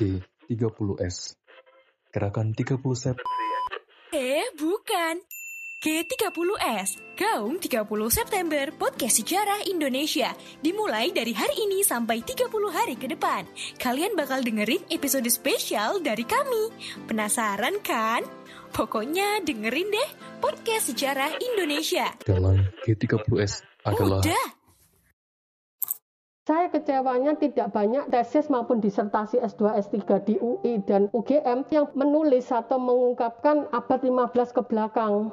G30S. Gerakan 30 Sep Eh, bukan. G30S, Gaung 30 September Podcast Sejarah Indonesia Dimulai dari hari ini sampai 30 hari ke depan Kalian bakal dengerin episode spesial dari kami Penasaran kan? Pokoknya dengerin deh Podcast Sejarah Indonesia dalam G30S adalah Udah, Saya kecewanya tidak banyak tesis maupun disertasi S2, S3 di UI dan UGM yang menulis atau mengungkapkan abad 15 ke belakang.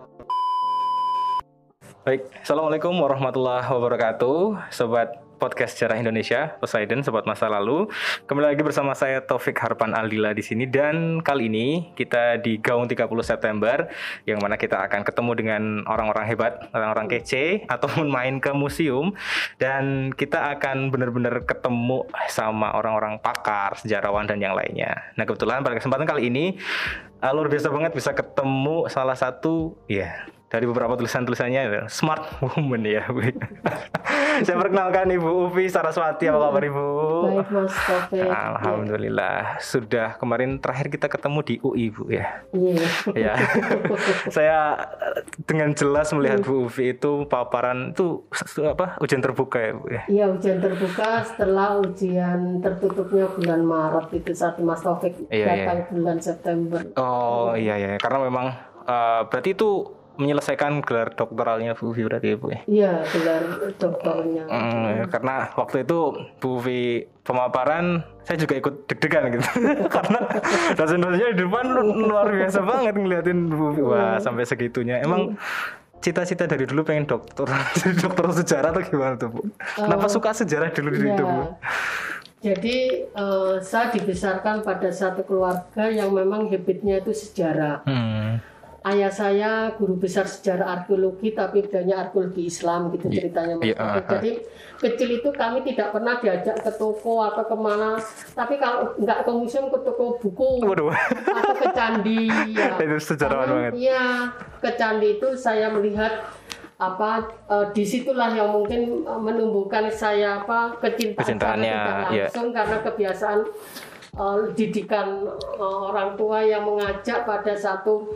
Baik, Assalamualaikum warahmatullahi wabarakatuh Sobat Podcast Sejarah Indonesia, Poseidon, Sobat Masa Lalu. Kembali lagi bersama saya Taufik Harpan Aldila di sini. Dan kali ini kita di Gaung 30 September Yang mana kita akan ketemu dengan orang-orang hebat, orang-orang kece Ataupun main ke museum. Dan kita akan benar-benar ketemu sama orang-orang pakar, sejarawan, dan yang lainnya. Nah kebetulan pada kesempatan kali ini uh, Luar biasa banget bisa ketemu salah satu, ya dari beberapa tulisan-tulisannya smart woman ya Bu. saya perkenalkan Ibu Upi Saraswati apa kabar Ibu Baik Mas Taufik. Alhamdulillah sudah kemarin terakhir kita ketemu di UI Bu ya Iya. ya saya dengan jelas melihat Bu Upi itu paparan itu apa ujian terbuka ya Bu ya Iya ujian terbuka setelah ujian tertutupnya bulan Maret itu saat Mas Taufik Iya, datang bulan September. oh iya ya karena memang eh, berarti itu menyelesaikan gelar doktoralnya Bu Upi berarti ya Bu ya Iya gelar doktornya. Hmm, karena waktu itu Bu Vi pemaparan saya juga ikut deg-degan gitu karena dosen-dosennya di depan lu- luar biasa banget ngeliatin Bu Vi. wah sampai segitunya emang cita-cita dari dulu pengen dokter dokter sejarah atau gimana tuh Bu? Kenapa suka sejarah dulu di Iya. itu Bu? Jadi eh, saya dibesarkan pada satu keluarga yang memang habitnya itu sejarah. Hmm. Ayah saya guru besar sejarah arkeologi tapi bidangnya arkeologi Islam gitu ceritanya Mas iya, Taufik. ah, ah. Jadi kecil itu kami tidak pernah diajak ke toko atau ke mana. Tapi kalau nggak ke museum ke toko buku Waduh. atau ke candi. ya. Itu sejarawan banget. Iya ke candi itu saya melihat apa eh, di situlah yang mungkin eh, menumbuhkan saya apa kecintaan Kecintaannya, iya. langsung karena kebiasaan eh, didikan eh, orang tua yang mengajak pada satu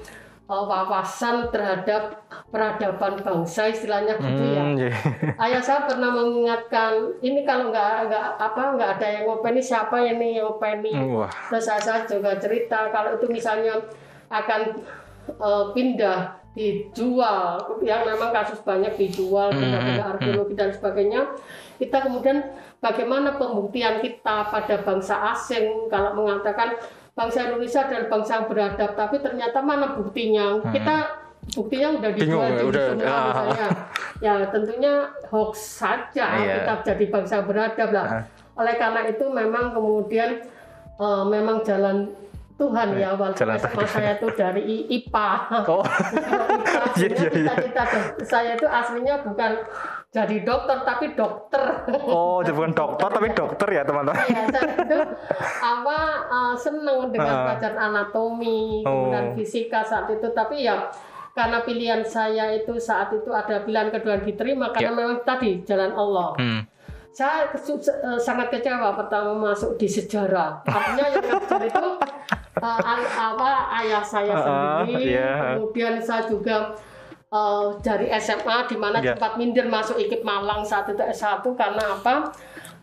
eh, wawasan terhadap peradaban bangsa istilahnya gitu ya. Hmm, iya. Ayah saya pernah mengingatkan ini kalau nggak nggak apa nggak ada yang ngopeni siapa ini yang ngopeni. Wah. Terus saya, saya juga cerita kalau itu misalnya akan eh, pindah dijual yang memang kasus banyak dijual benda-benda arkeologi dan sebagainya kita kemudian bagaimana pembuktian kita pada bangsa asing kalau mengatakan bangsa Indonesia adalah bangsa yang beradab tapi ternyata mana buktinya kita buktinya udah dijual Bingung, di semua ah. misalnya ya tentunya hoax saja Iya. kita jadi bangsa beradab lah Ah. oleh karena itu memang kemudian eh, memang jalan Tuhan ya walaupun Jalan SMA takdir. saya itu dari IPA Oh. IPA Iya, iya, iya. cita-cita do- saya itu aslinya bukan jadi dokter tapi dokter Oh, jadi bukan dokter tapi dokter ya teman-teman. ya saya itu apa eh, seneng dengan Ah. pelajaran anatomi Oh. kemudian fisika saat itu tapi ya karena pilihan saya itu saat itu ada pilihan kedua diterima karena Ya. memang tadi jalan Allah Hmm. saya eh, sangat kecewa pertama masuk di sejarah. Artinya yang ngajar itu an- apa ayah saya Ah, sendiri. iya. Kemudian saya juga eh, dari SMA di mana Iya. cepat minder masuk IKIP Malang saat itu S1 karena apa?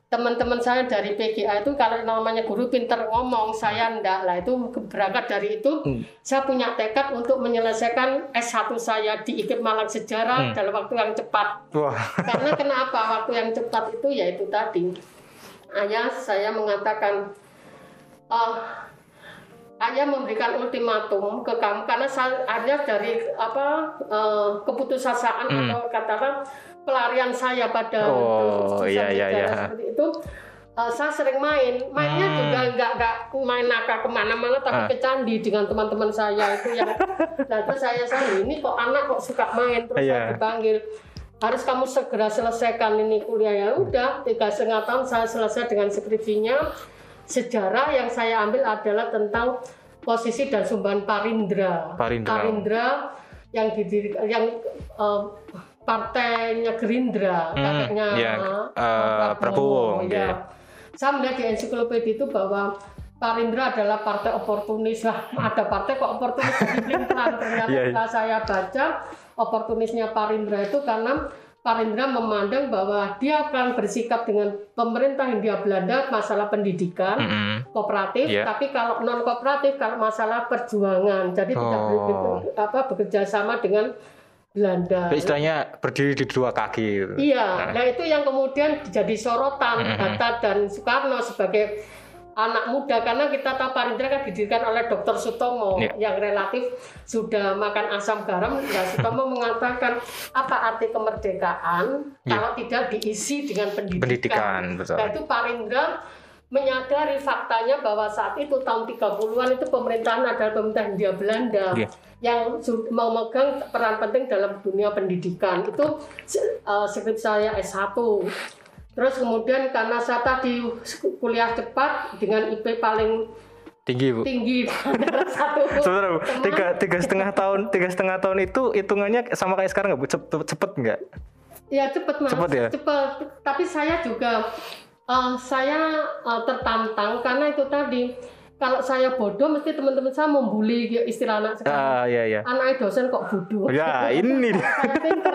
Teman-teman saya dari PGA itu kalau namanya guru pinter ngomong, saya enggak lah itu berangkat dari itu Hmm. saya punya tekad untuk menyelesaikan S1 saya di IKIP Malang Sejarah Hmm. dalam waktu yang cepat Wah. karena kenapa waktu yang cepat itu ya itu tadi ayah saya mengatakan "Ah, ayah memberikan ultimatum ke kamu karena saya dari apa eh, keputusasaan Hmm. atau katakan pelarian saya pada Oh, iya, iya, iya. seperti itu eh, saya sering main mainnya Hmm. juga nggak nggak main nakal ke mana-mana tapi Ah. ke candi dengan teman-teman saya itu yang nah terus saya saya ini kok anak kok suka main terus Iya. saya dipanggil harus kamu segera selesaikan ini kuliah ya udah tiga setengah tahun saya selesai dengan skripsinya sejarah yang saya ambil adalah tentang posisi dan sumbangan Parindra Parindra. yang didirikan yang eh, partainya Gerindra Hmm, kakeknya eh, eh, Prabowo, ya. iya. Saya melihat di ensiklopedia itu bahwa Parindra adalah partai oportunis lah. Ada partai kok oportunis pelan ternyata Iya, iya. setelah saya baca oportunisnya Parindra itu karena Parindra memandang bahwa dia akan bersikap dengan pemerintah Hindia Belanda masalah pendidikan Mm-mm. kooperatif, Iya. tapi kalau non kooperatif kalau masalah perjuangan, jadi tidak Oh. ber- apa bekerja sama dengan Belanda. Istilahnya berdiri di dua kaki. Iya, nah itu yang kemudian jadi sorotan Hatta dan Soekarno sebagai anak muda karena kita tahu Parindra kan didirikan oleh Dr. Sutomo Iya. yang relatif sudah makan asam garam. Nah, Sutomo mengatakan apa arti kemerdekaan Iya. kalau tidak diisi dengan pendidikan. Pendidikan, betul. Nah, itu Parindra menyadari faktanya bahwa saat itu tahun 30-an itu pemerintahan adalah pemerintahan Hindia Belanda Iya. yang memegang peran penting dalam dunia pendidikan. Itu eh, skrip saya S1. Terus kemudian karena saya tadi kuliah cepat dengan IP paling Tinggi bu. tinggi satu Sebentar bu, teman. tiga tiga setengah tahun, tiga setengah tahun itu hitungannya sama kayak sekarang nggak bu? Cepet, cepet nggak? Ya cepet mas, Cepet ya? Cepet. Tapi saya juga eh, saya eh, tertantang karena itu tadi kalau saya bodoh mesti teman-teman saya membuli ya, istilah anak sekarang. Ah iya iya. Anaknya dosen kok bodoh. Ya ini dia. saya pinter.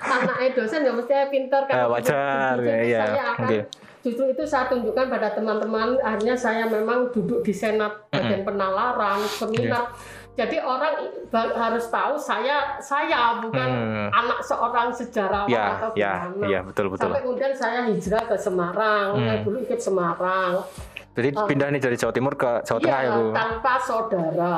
Anaknya dosen ya mesti saya pinter Ah, wajar, ya, iya. Saya akan Oke. justru itu saya tunjukkan pada teman-teman. Akhirnya saya memang duduk di senat bagian penalaran, seminar. Jadi orang harus tahu saya saya bukan Hmm. anak seorang sejarawan Ya atau ya gimana. ya betul betul. Sampai kemudian saya hijrah ke Semarang, Hmm. saya dulu ikut Semarang. Jadi pindah nih dari Jawa Timur ke Jawa Tengah ya Iya, bu. tanpa saudara,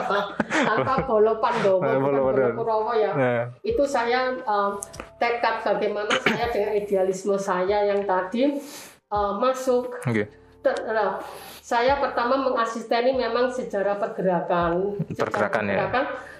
tanpa bolo Pandowo, Bolo bolo ya. Nah, Itu saya eh, tekad bagaimana saya dengan idealisme saya yang tadi eh, masuk. Ter- eh, saya pertama mengasisteni memang sejarah pergerakan, sejarah Pergerakan, ya.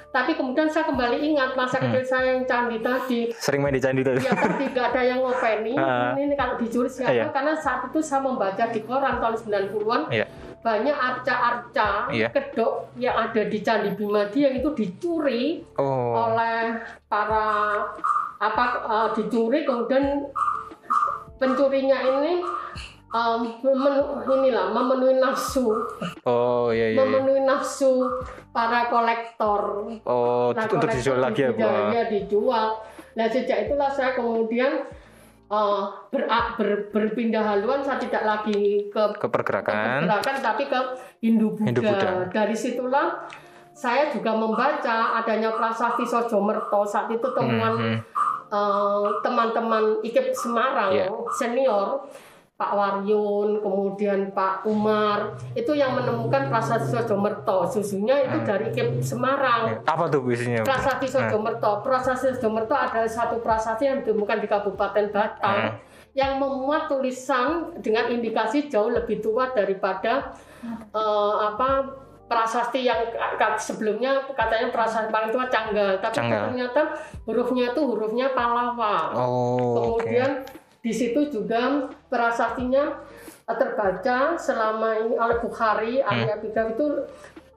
Tapi kemudian saya kembali ingat masa Hmm. kecil saya yang candi tadi. Sering main di candi tadi. Ya kan tidak ada yang ngopeni. Ah. Ini kalau dicuri siapa? Iya. Karena saat itu saya membaca di koran tahun 90-an Iya. banyak arca-arca Iya. kedok yang ada di Candi Bimadi yang itu dicuri Oh. oleh para apa eh, dicuri kemudian pencurinya ini memenu- inilah memenuhi nafsu Oh iya iya. iya. memenuhi nafsu para kolektor Oh Nah, untuk kolektor dijual lagi ya bu. dijual, ya, dijual. Nah sejak itulah saya kemudian eh, ber- ber- berpindah haluan saya tidak lagi ke Ke pergerakan. pergerakan tapi ke Hindu Buddha. Hindu Buddha. Dari situlah saya juga membaca adanya prasasti Sojomerto saat itu temuan Hmm, hmm. eh, teman-teman IKIP Semarang Iya. senior Pak Waryun, kemudian Pak Umar, itu yang menemukan prasasti Sojomerto. Susunya itu dari IKIP Semarang. Apa tuh isinya? Prasasti Sojomerto. Prasasti Sojomerto adalah satu prasasti yang ditemukan di Kabupaten Batang Hmm. yang memuat tulisan dengan indikasi jauh lebih tua daripada eh, apa prasasti yang sebelumnya katanya prasasti paling tua Canggal, tapi Canggal. ternyata hurufnya itu hurufnya Palawa. Oh. Kemudian di situ juga prasastinya eh, terbaca selama ini oleh Bukhari, Ali Abidal itu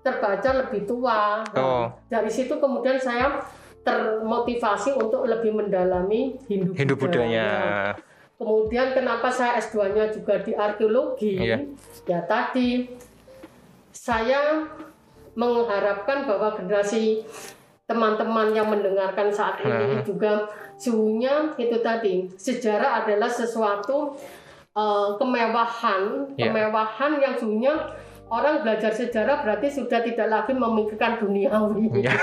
terbaca lebih tua. Oh. Dari situ kemudian saya termotivasi untuk lebih mendalami Hindu, Hindu Budanya. Ya. Kemudian kenapa saya S2-nya juga di arkeologi? Iya. Ya tadi saya mengharapkan bahwa generasi teman-teman yang mendengarkan saat ini Hmm. juga suhunya itu tadi sejarah adalah sesuatu eh, kemewahan Iya. kemewahan yang suhunya orang belajar sejarah berarti sudah tidak lagi memikirkan duniawi Iya.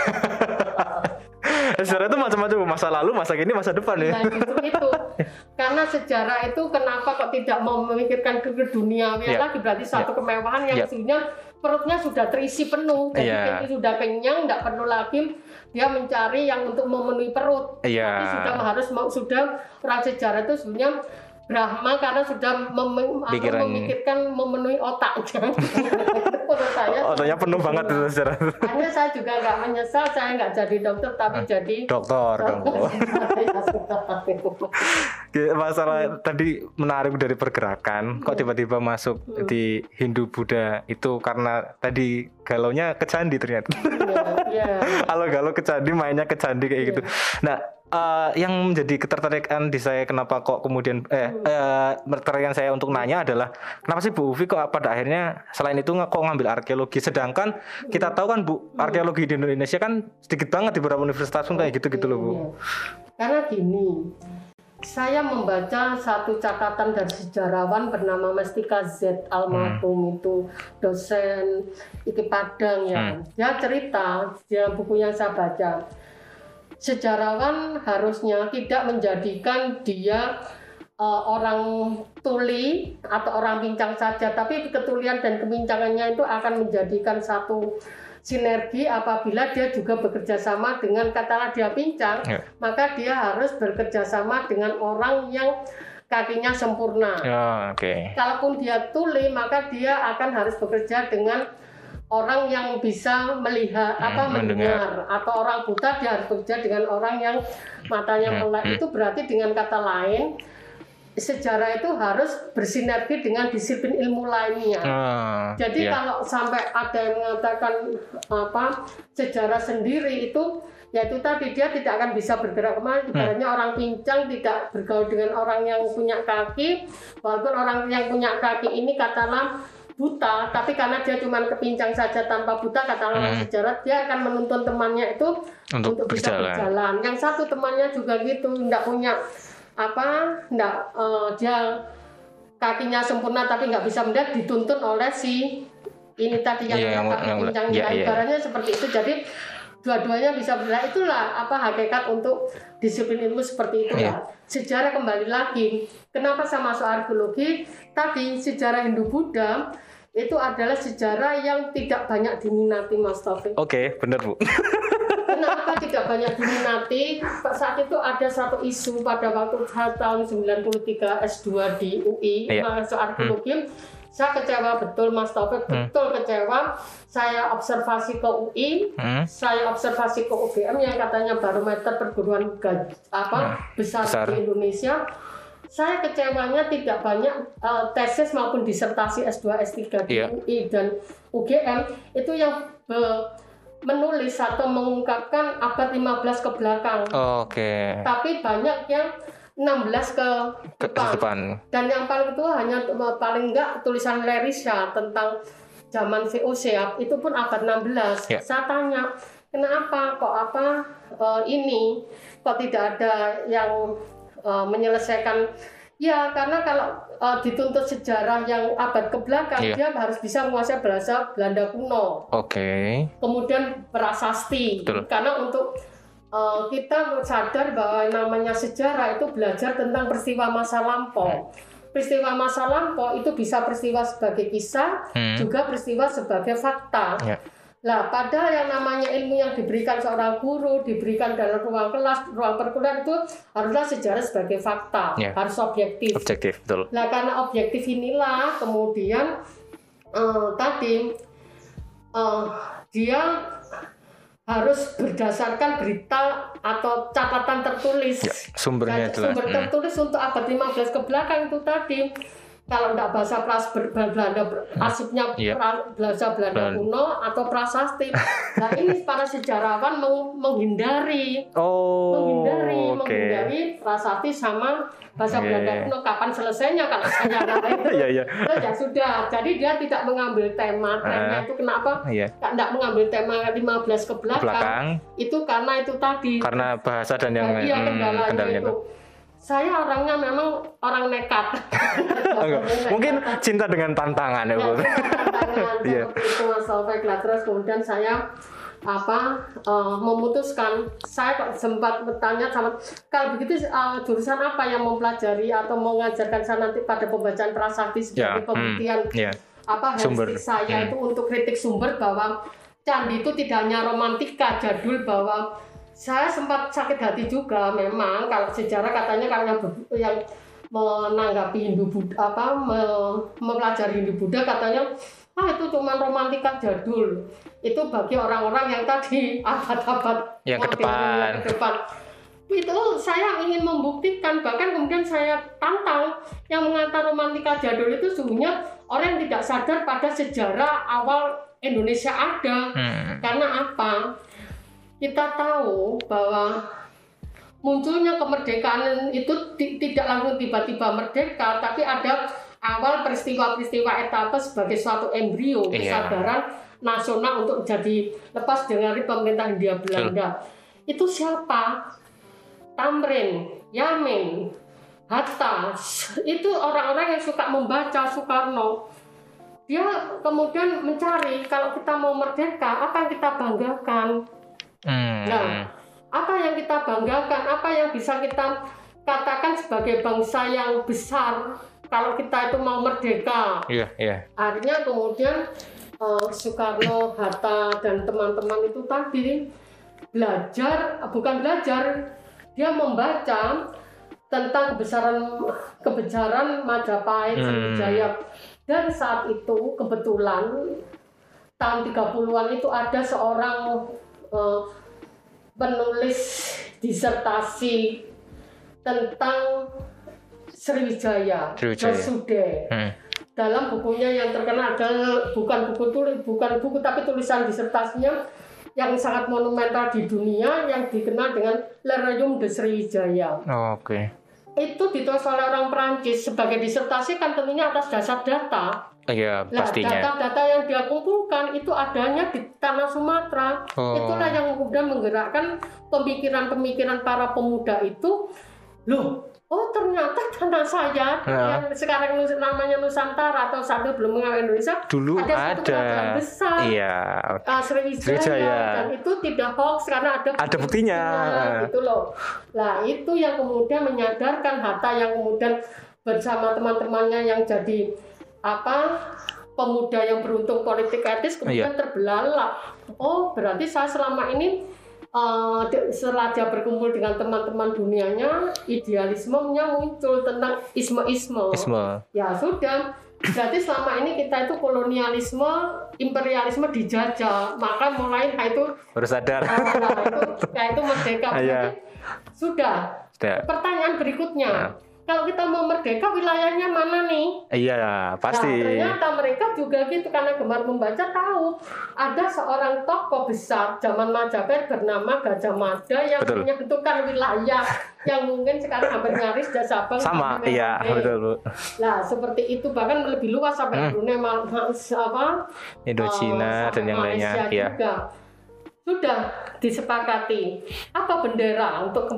Sejarah itu macam-macam masa lalu, masa kini, masa depan ya. Nah, justru itu karena sejarah itu kenapa kok tidak mau memikirkan ke dunia Iya. lagi berarti satu kemewahan yang Iya. sudah perutnya sudah terisi penuh jadi Iya. dia sudah kenyang tidak perlu lagi dia mencari yang untuk memenuhi perut Iya. Tapi sudah harus mau sudah orang sejarah itu sebenarnya Brahma karena sudah mem- Pikiran- memikirkan memenuhi otaknya menurut saya Otaknya penuh banget itu sejarah. Akhirnya saya juga nggak menyesal saya nggak jadi dokter tapi jadi Dokter. Oke, Masalah tadi menarik dari pergerakan, kok tiba-tiba masuk di Hindu Buddha itu karena tadi galaunya ke candi ternyata. ya, ya. Kalau galau ke candi mainnya ke candi kayak gitu. Nah, eh, yang menjadi ketertarikan di saya kenapa kok kemudian eh, eh ketertarikan saya untuk nanya adalah kenapa sih Bu Uvi kok pada akhirnya selain itu nggak kok ngambil arkeologi sedangkan kita tahu kan Bu arkeologi di Indonesia kan sedikit banget di beberapa universitas pun kayak gitu gitu loh Bu. Iya. Karena gini, saya membaca satu catatan dari sejarawan bernama Mestika Z almarhum itu dosen IKI Padang ya. Hmm. Dia cerita di dalam buku yang saya baca. Sejarawan harusnya tidak menjadikan dia eh, orang tuli atau orang pincang saja, tapi ketulian dan kepincangannya itu akan menjadikan satu sinergi apabila dia juga bekerja sama dengan katakanlah dia pincang, Ya. maka dia harus bekerja sama dengan orang yang kakinya sempurna. Ya, oke. Kalaupun dia tuli, maka dia akan harus bekerja dengan orang yang bisa melihat Hmm, apa mendengar. mendengar atau orang buta dia harus bekerja dengan orang yang matanya Hmm, melek. hmm. Itu berarti dengan kata lain sejarah itu harus bersinergi dengan disiplin ilmu lainnya. Ah, Jadi iya. kalau sampai ada yang mengatakan apa sejarah sendiri itu ya itu tadi dia tidak akan bisa bergerak ke mana. Hmm. Ibaratnya orang pincang tidak bergaul dengan orang yang punya kaki, walaupun orang yang punya kaki ini katakanlah buta, tapi karena dia cuma kepincang saja tanpa buta, katakanlah Hmm. sejarah dia akan menuntun temannya itu Untuk bisa berjalan. berjalan. Yang satu temannya juga gitu, tidak punya apa, tidak eh, dia kakinya sempurna tapi nggak bisa melihat dituntun oleh si ini tadi yang Iya, yang- kaki yang- pincang iya, ya, iya. ibaratnya seperti itu jadi dua-duanya bisa berjalan itulah apa hakikat untuk disiplin ilmu seperti itu Iya. ya sejarah kembali lagi kenapa saya masuk arkeologi tadi sejarah Hindu Buddha itu adalah sejarah yang tidak banyak diminati Mas Taufik Oke, bener Bu. Kenapa tidak banyak diminati? Saat itu ada satu isu pada waktu tahun 93 S2 di UI, Iya. masuk arkeologi. Saya kecewa betul Mas Taufik, betul kecewa. Saya observasi ke UI, Hmm. saya observasi ke UGM yang katanya barometer perguruan gaj- apa besar, besar. di Indonesia. Saya kecewanya tidak banyak eh, tesis maupun disertasi S2, S3 di Iya. UI dan UGM itu yang eh, menulis atau mengungkapkan abad 15 ke belakang. Oke. Tapi banyak yang 16 ke Ke depan. depan. Dan yang paling tua hanya paling enggak tulisan Lerisha tentang zaman VOC itu pun abad 16. Ya. Saya tanya, kenapa kok apa eh, ini kok tidak ada yang eh, menyelesaikan Ya, karena kalau eh, dituntut sejarah yang abad ke belakang, Iya. dia harus bisa menguasai bahasa Belanda kuno Oke. kemudian prasasti Betul. karena untuk uh, kita sadar bahwa namanya sejarah itu belajar tentang peristiwa masa lampau peristiwa masa lampau itu bisa peristiwa sebagai kisah Hmm. juga peristiwa sebagai fakta Ya. Lah, padahal yang namanya ilmu yang diberikan seorang guru, diberikan dalam ruang kelas, ruang perkuliahan itu haruslah sejarah sebagai fakta, Ya. harus objektif. Objektif, betul. Nah karena objektif inilah kemudian eh, tadi eh, dia harus berdasarkan berita atau catatan tertulis. Ya, sumbernya jelas. sumber Hmm. tertulis untuk abad 15 ke belakang itu tadi. Kalau tidak bahasa pras ber- Belanda arsipnya Iya. pra- bahasa Belanda Belan- kuno atau prasasti. Nah ini para sejarawan meng- menghindari Oh, menghindari oke. menghindari prasasti sama bahasa Iya, Belanda iya. kuno kapan selesainya kalau saya itu Iya, iya. Terus ya sudah jadi dia tidak mengambil tema tema Ah. itu kenapa Iya. tidak mengambil tema 15 ke belakang, Belakang itu karena itu tadi karena bahasa dan yang Nah, iya hmm, kendalanya, kendalanya itu. itu. Saya orangnya memang orang nekat. Mungkin cinta dengan tantangan ya, ya, Bu. itu tantangan Iya. seperti itu Mas Taufik lah terus kemudian saya apa eh, memutuskan saya kok sempat bertanya sama kalau begitu eh, jurusan apa yang mempelajari atau mengajarkan saya nanti pada pembacaan prasasti Ya, sebagai hmm, pembuktian Iya. apa Sumber. saya Hmm. itu untuk kritik sumber bahwa candi itu tidak hanya romantika jadul bahwa saya sempat sakit hati juga memang. Kalau sejarah katanya kalau yang, yang menanggapi Hindu Buddha apa me- mempelajari Hindu Buddha katanya ah itu cuma romantika jadul itu bagi orang-orang yang tadi abad-abad Ya, ke modern, depan. ya, ke depan. Itu saya ingin membuktikan bahkan kemudian saya tantang yang mengatakan romantika jadul itu sesungguhnya orang yang tidak sadar pada sejarah awal Indonesia ada. Hmm. karena apa kita tahu bahwa munculnya kemerdekaan itu ti- tidak langsung tiba-tiba merdeka, tapi ada awal peristiwa-peristiwa etapa sebagai suatu embrio Iya. kesadaran nasional untuk jadi lepas dari pemerintah Hindia Belanda. Itu siapa? Tamrin, Yamin, Hatta, itu orang-orang yang suka membaca Soekarno. Dia kemudian mencari kalau kita mau merdeka, apa yang kita banggakan? Hmm. Nah, apa yang kita banggakan, apa yang bisa kita katakan sebagai bangsa yang besar kalau kita itu mau merdeka. Iya, iya. Akhirnya kemudian eh, Soekarno, Hatta dan teman-teman itu tadi belajar, bukan belajar, dia membaca tentang kebesaran kebesaran Majapahit Hmm. Sriwijaya dan saat itu kebetulan tahun 30-an itu ada seorang eh, penulis disertasi tentang Sriwijaya, Sriwijaya. Josude Hmm. dalam bukunya yang terkenal adalah bukan buku tulis bukan buku tapi tulisan disertasinya yang sangat monumental di dunia yang dikenal dengan Le Royaume de Sriwijaya. Oh, Oke. Itu ditulis oleh orang Perancis sebagai disertasi kan tentunya atas dasar data. Iya, Nah, pastinya. data-data yang dia kumpulkan itu adanya di tanah Sumatera. Oh. Itulah yang kemudian menggerakkan pemikiran-pemikiran para pemuda itu. Loh, oh ternyata tanah saya Nah. yang sekarang namanya Nusantara atau saat itu belum mengenal Indonesia Dulu ada satu ada. kerajaan besar. Iya. uh, Sriwijaya, Sriwijaya. dan itu tidak hoax karena ada Ada buktinya. gitu loh. Nah itu yang kemudian menyadarkan Hatta yang kemudian bersama teman-temannya yang jadi apa pemuda yang beruntung politik etis kemudian Iya. terbelalak. Oh berarti saya selama ini uh, setelah dia berkumpul dengan teman-teman dunianya idealismenya muncul tentang isme-isme. Isme. Ya sudah. Berarti selama ini kita itu kolonialisme, imperialisme dijajah. Maka mulai itu Baru sadar. nah, itu kayak itu merdeka. Iya. Berarti Sudah. Sudah. Pertanyaan berikutnya. Nah. Kalau kita mau merdeka wilayahnya mana nih? Iya, pasti. Nah, ternyata mereka juga gitu karena gemar membaca tahu ada seorang tokoh besar zaman Majapahit bernama Gajah Mada yang Betul. menentukan wilayah yang mungkin sekarang hampir nyaris dan Sabang Sama, iya, betul, Bu. Nah, seperti itu bahkan lebih luas sampai Hmm. Brunei Mal- apa Indochina eh, dan yang lainnya, ya. juga. Sudah disepakati apa bendera untuk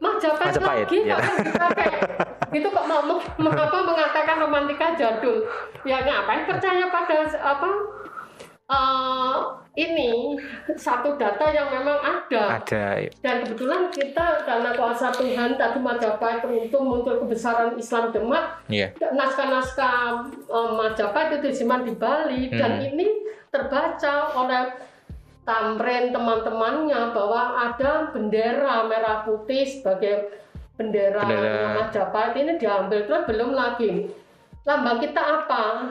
Majapahit, Majapahit, lagi ya. dipakai. Gitu kok mau meng- mengapa mengatakan romantika jadul? Ya ngapain percaya pada apa eh, ini satu data yang memang ada Ada. dan kebetulan kita karena kuasa Tuhan tadi Majapahit beruntung muncul kebesaran Islam Demak Iya. naskah-naskah eh, Majapahit itu disimpan di Bali dan Hmm. ini terbaca oleh Tamren teman-temannya bahwa ada bendera merah putih sebagai bendera, Bendera. Majapahit ini diambil terus belum lagi. Lambang kita apa?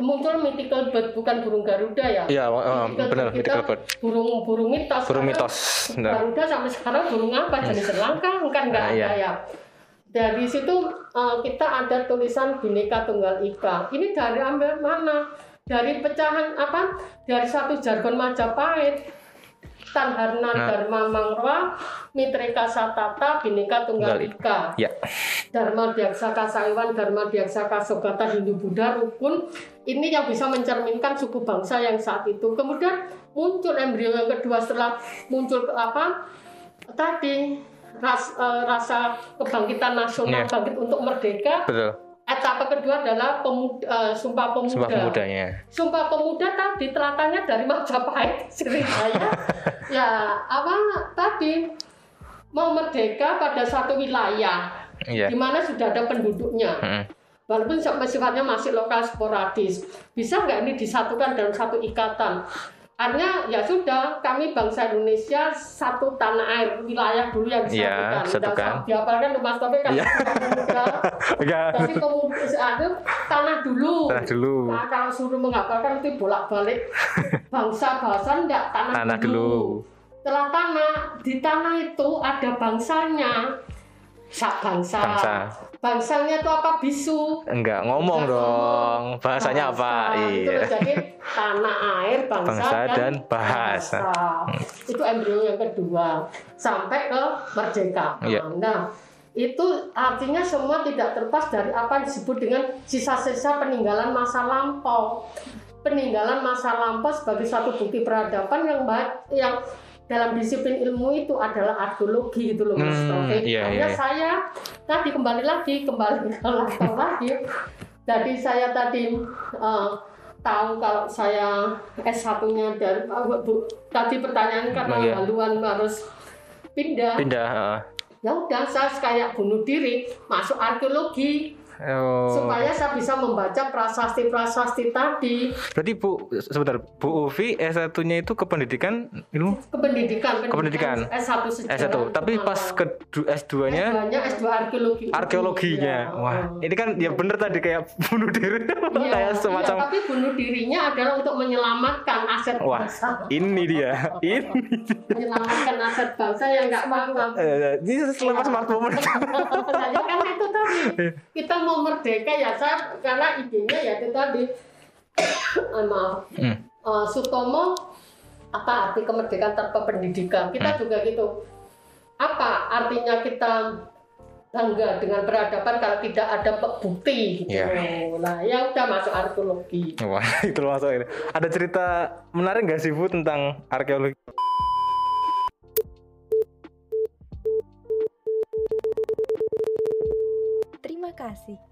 Muncul mythical bird bukan burung Garuda ya? Iya, Mythical benar, mythical bird. burung burung mitos. Burung mitos. Benar. Garuda sampai sekarang burung apa? Jenis selangkang kan nggak Ah, ada ya? Dari situ eh, kita ada tulisan Bhinneka Tunggal Ika. Ini dari ambil mana dari pecahan apa dari satu jargon Majapahit Tanharna Nah. Dharma Mangrwa Mitreka Satata Bhinneka Tunggal Ika Ya. Dharma Diaksaka Saiwan, Dharma Diaksaka Sogata Hindu Buddha Rukun ini yang bisa mencerminkan suku bangsa yang saat itu. Kemudian muncul embrio yang kedua setelah muncul ke apa tadi ras- eh, rasa kebangkitan nasional Iya. bangkit untuk merdeka. Betul. Etapa kedua adalah pemuda, eh, Sumpah Pemuda. Sumpah pemudanya. Sumpah Pemuda tadi telatannya dari Majapahit, Sriwijaya. ya, apa tadi mau merdeka pada satu wilayah Iya. di mana sudah ada penduduknya. Mm-mm. Walaupun sifatnya masih lokal sporadis, bisa nggak ini disatukan dalam satu ikatan? Artinya ya sudah, kami bangsa Indonesia satu tanah air wilayah dulu yang Iya, disatukan. satukan. Nggak Diapalkan Mas Taufik kan. Enggak. Tapi pemuda itu tanah dulu. Tanah dulu. Nah, kalau suruh menghafalkan itu bolak-balik bangsa bahasa enggak tanah, Tanah dulu. Setelah tanah, di tanah itu ada bangsanya. Sak bangsa. Bangsa. Bangsanya itu apa bisu? Enggak ngomong dong. Bahasanya apa? Bangsa. Loh. Iya. Jadi tanah air bangsa, Bangsa dan bahasa. itu embrio yang kedua sampai ke merdeka Iya. nah itu artinya semua tidak terlepas dari apa yang disebut dengan sisa-sisa peninggalan masa lampau peninggalan masa lampau sebagai suatu bukti peradaban yang ba- yang dalam disiplin ilmu itu adalah arkeologi gitu loh Mas Hmm, Taufik. iya, iya. saya tadi kembali lagi kembali ke latar lagi. Jadi saya tadi eh, tahu kalau saya S1-nya dari Bu, tadi pertanyaan karena Iya. haluan harus pindah. Pindah. Ya udah saya kayak bunuh diri masuk arkeologi Oh. supaya saya bisa membaca prasasti-prasasti tadi Berarti Bu, sebentar, Bu Uvi S1-nya itu kependidikan ilmu kependidikan Kependidikan. S1 sejarah S1. Tapi pas ke S2-nya S2-nya S2 arkeologi arkeologinya. Iya. Wah, ini kan ya bener tadi kayak bunuh diri. Iya, kayak semacam iya, tapi bunuh dirinya adalah untuk menyelamatkan aset Wah, bangsa ini dia. Ini. menyelamatkan aset bangsa yang nggak paham Eh, Ini selepas smartphone. saya kan itu tadi kita mau merdeka ya saya karena idenya ya itu tadi Eh, maaf Hmm. Eh, Sutomo apa arti kemerdekaan tanpa pendidikan kita Hmm. juga gitu apa artinya kita bangga dengan peradaban kalau tidak ada bukti gitu Iya. nah ya udah masuk arkeologi Wah, itu masuk ini. Ada cerita menarik nggak sih Bu tentang arkeologi? Kasih.